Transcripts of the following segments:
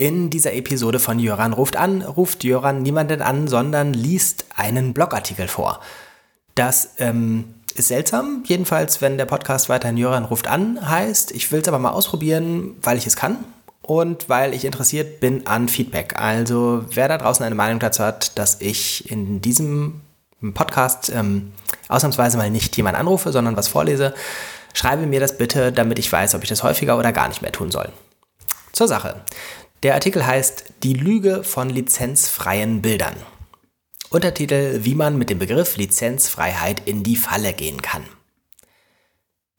In dieser Episode von Jöran ruft an, ruft Jöran niemanden an, sondern liest einen Blogartikel vor. Das ähm, ist seltsam, jedenfalls wenn der Podcast weiterhin Jöran ruft an heißt. Ich will es aber mal ausprobieren, weil ich es kann und weil ich interessiert bin an Feedback. Also wer da draußen eine Meinung dazu hat, dass ich in diesem Podcast ähm, ausnahmsweise mal nicht jemanden anrufe, sondern was vorlese, schreibe mir das bitte, damit ich weiß, ob ich das häufiger oder gar nicht mehr tun soll. Zur Sache. Der Artikel heißt Die Lüge von lizenzfreien Bildern. Untertitel Wie man mit dem Begriff Lizenzfreiheit in die Falle gehen kann.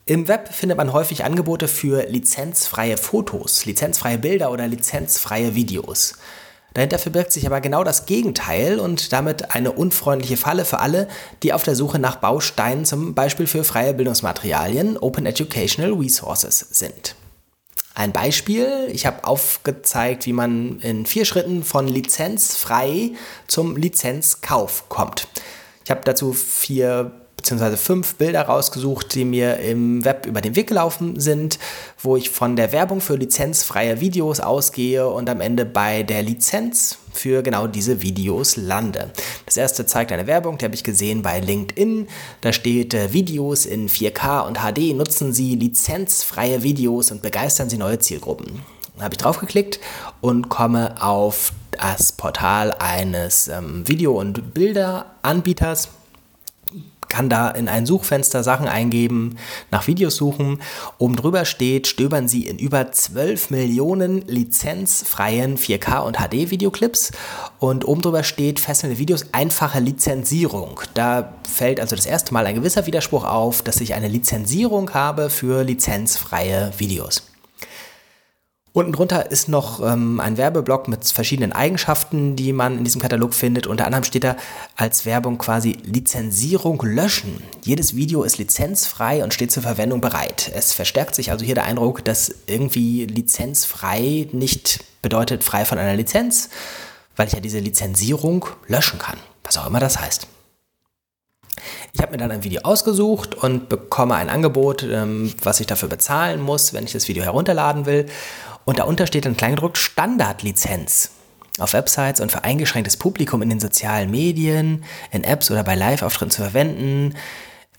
Im Web findet man häufig Angebote für lizenzfreie Fotos, lizenzfreie Bilder oder lizenzfreie Videos. Dahinter verbirgt sich aber genau das Gegenteil und damit eine unfreundliche Falle für alle, die auf der Suche nach Bausteinen zum Beispiel für freie Bildungsmaterialien, Open Educational Resources sind. Ein Beispiel, ich habe aufgezeigt, wie man in vier Schritten von lizenzfrei zum Lizenzkauf kommt. Ich habe dazu vier beziehungsweise fünf Bilder rausgesucht, die mir im Web über den Weg gelaufen sind, wo ich von der Werbung für lizenzfreie Videos ausgehe und am Ende bei der Lizenz für genau diese Videos lande. Das erste zeigt eine Werbung, die habe ich gesehen bei LinkedIn. Da steht äh, Videos in 4K und HD, nutzen Sie lizenzfreie Videos und begeistern Sie neue Zielgruppen. Da habe ich draufgeklickt und komme auf das Portal eines ähm, Video- und Bilderanbieters kann da in ein Suchfenster Sachen eingeben, nach Videos suchen. Oben drüber steht, stöbern Sie in über 12 Millionen lizenzfreien 4K und HD Videoclips. Und oben drüber steht, fesselnde Videos, einfache Lizenzierung. Da fällt also das erste Mal ein gewisser Widerspruch auf, dass ich eine Lizenzierung habe für lizenzfreie Videos. Unten drunter ist noch ähm, ein Werbeblock mit verschiedenen Eigenschaften, die man in diesem Katalog findet. Unter anderem steht da als Werbung quasi Lizenzierung löschen. Jedes Video ist lizenzfrei und steht zur Verwendung bereit. Es verstärkt sich also hier der Eindruck, dass irgendwie lizenzfrei nicht bedeutet frei von einer Lizenz, weil ich ja diese Lizenzierung löschen kann, was auch immer das heißt. Ich habe mir dann ein Video ausgesucht und bekomme ein Angebot, ähm, was ich dafür bezahlen muss, wenn ich das Video herunterladen will. Und darunter steht dann kleingedruckt Standardlizenz. Auf Websites und für eingeschränktes Publikum in den sozialen Medien, in Apps oder bei Live-Auftritten zu verwenden.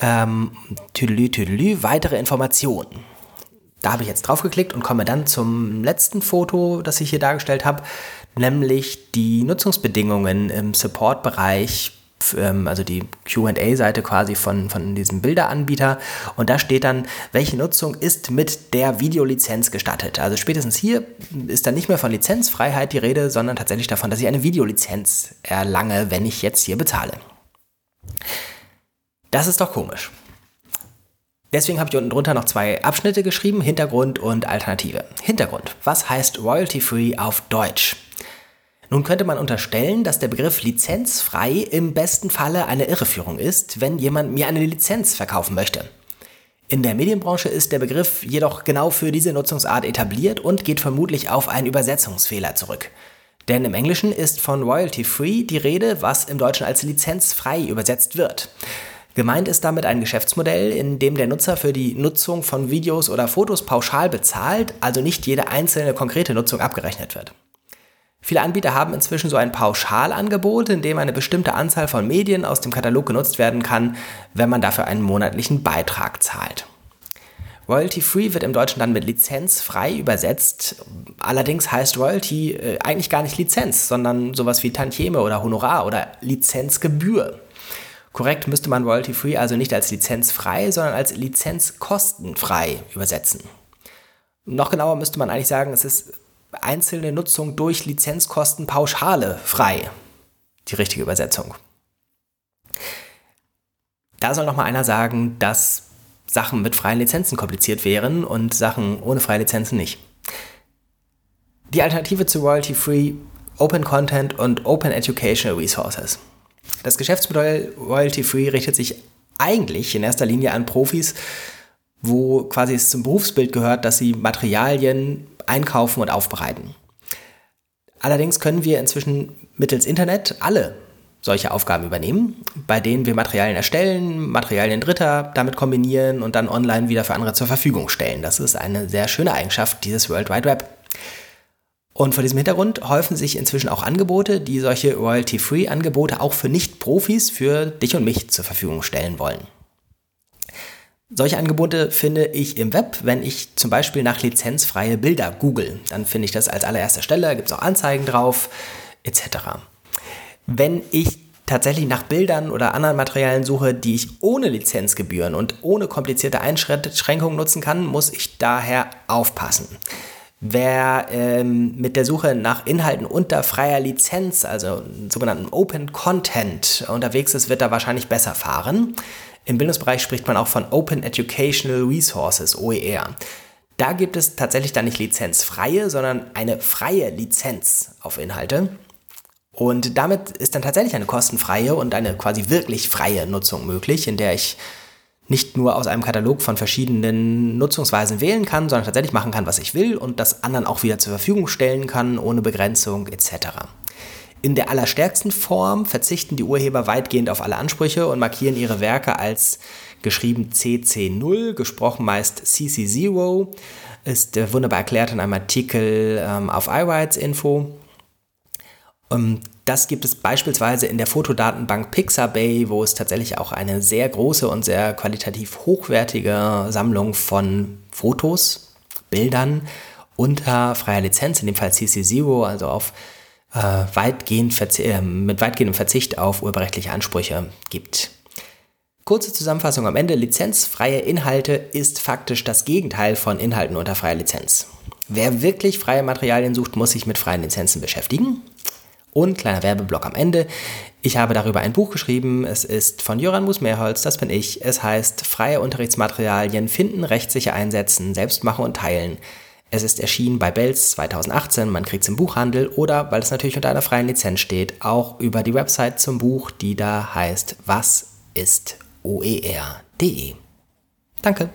Ähm, tüdelü, tüdelü, weitere Informationen. Da habe ich jetzt draufgeklickt und komme dann zum letzten Foto, das ich hier dargestellt habe, nämlich die Nutzungsbedingungen im Support-Bereich also die QA-Seite quasi von, von diesem Bilderanbieter. Und da steht dann, welche Nutzung ist mit der Videolizenz gestattet. Also spätestens hier ist dann nicht mehr von Lizenzfreiheit die Rede, sondern tatsächlich davon, dass ich eine Videolizenz erlange, wenn ich jetzt hier bezahle. Das ist doch komisch. Deswegen habe ich unten drunter noch zwei Abschnitte geschrieben, Hintergrund und Alternative. Hintergrund. Was heißt Royalty Free auf Deutsch? Nun könnte man unterstellen, dass der Begriff lizenzfrei im besten Falle eine Irreführung ist, wenn jemand mir eine Lizenz verkaufen möchte. In der Medienbranche ist der Begriff jedoch genau für diese Nutzungsart etabliert und geht vermutlich auf einen Übersetzungsfehler zurück. Denn im Englischen ist von Royalty Free die Rede, was im Deutschen als lizenzfrei übersetzt wird. Gemeint ist damit ein Geschäftsmodell, in dem der Nutzer für die Nutzung von Videos oder Fotos pauschal bezahlt, also nicht jede einzelne konkrete Nutzung abgerechnet wird. Viele Anbieter haben inzwischen so ein Pauschalangebot, in dem eine bestimmte Anzahl von Medien aus dem Katalog genutzt werden kann, wenn man dafür einen monatlichen Beitrag zahlt. Royalty Free wird im Deutschen dann mit Lizenz frei übersetzt. Allerdings heißt Royalty äh, eigentlich gar nicht Lizenz, sondern sowas wie Tantieme oder Honorar oder Lizenzgebühr. Korrekt müsste man Royalty Free also nicht als lizenzfrei, sondern als lizenzkostenfrei übersetzen. Noch genauer müsste man eigentlich sagen, es ist einzelne Nutzung durch Lizenzkosten Pauschale frei. Die richtige Übersetzung. Da soll noch mal einer sagen, dass Sachen mit freien Lizenzen kompliziert wären und Sachen ohne freie Lizenzen nicht. Die Alternative zu Royalty Free, Open Content und Open Educational Resources. Das Geschäftsmodell Royalty Free richtet sich eigentlich in erster Linie an Profis, wo quasi es zum Berufsbild gehört, dass sie Materialien einkaufen und aufbereiten. Allerdings können wir inzwischen mittels Internet alle solche Aufgaben übernehmen, bei denen wir Materialien erstellen, Materialien Dritter damit kombinieren und dann online wieder für andere zur Verfügung stellen. Das ist eine sehr schöne Eigenschaft dieses World Wide Web. Und vor diesem Hintergrund häufen sich inzwischen auch Angebote, die solche Royalty-Free-Angebote auch für Nicht-Profis für dich und mich zur Verfügung stellen wollen. Solche Angebote finde ich im Web, wenn ich zum Beispiel nach lizenzfreie Bilder google. Dann finde ich das als allererster Stelle, da gibt es auch Anzeigen drauf, etc. Wenn ich tatsächlich nach Bildern oder anderen Materialien suche, die ich ohne Lizenzgebühren und ohne komplizierte Einschränkungen nutzen kann, muss ich daher aufpassen. Wer ähm, mit der Suche nach Inhalten unter freier Lizenz, also sogenannten Open Content, unterwegs ist, wird da wahrscheinlich besser fahren. Im Bildungsbereich spricht man auch von Open Educational Resources, OER. Da gibt es tatsächlich dann nicht lizenzfreie, sondern eine freie Lizenz auf Inhalte. Und damit ist dann tatsächlich eine kostenfreie und eine quasi wirklich freie Nutzung möglich, in der ich nicht nur aus einem Katalog von verschiedenen Nutzungsweisen wählen kann, sondern tatsächlich machen kann, was ich will und das anderen auch wieder zur Verfügung stellen kann, ohne Begrenzung etc. In der allerstärksten Form verzichten die Urheber weitgehend auf alle Ansprüche und markieren ihre Werke als geschrieben CC0, gesprochen meist CC0, ist äh, wunderbar erklärt in einem Artikel ähm, auf iRights Info. Ähm, das gibt es beispielsweise in der Fotodatenbank Pixabay, wo es tatsächlich auch eine sehr große und sehr qualitativ hochwertige Sammlung von Fotos, Bildern unter freier Lizenz, in dem Fall CC0, also auf äh, weitgehend äh, mit weitgehendem Verzicht auf urheberrechtliche Ansprüche gibt. Kurze Zusammenfassung am Ende. Lizenzfreie Inhalte ist faktisch das Gegenteil von Inhalten unter freier Lizenz. Wer wirklich freie Materialien sucht, muss sich mit freien Lizenzen beschäftigen. Und kleiner Werbeblock am Ende. Ich habe darüber ein Buch geschrieben. Es ist von Jöran Musmeerholz, das bin ich. Es heißt Freie Unterrichtsmaterialien finden, rechtssicher einsetzen, selbst machen und teilen. Es ist erschienen bei Bells 2018, man kriegt es im Buchhandel oder, weil es natürlich unter einer freien Lizenz steht, auch über die Website zum Buch, die da heißt Was ist OER.de. Danke.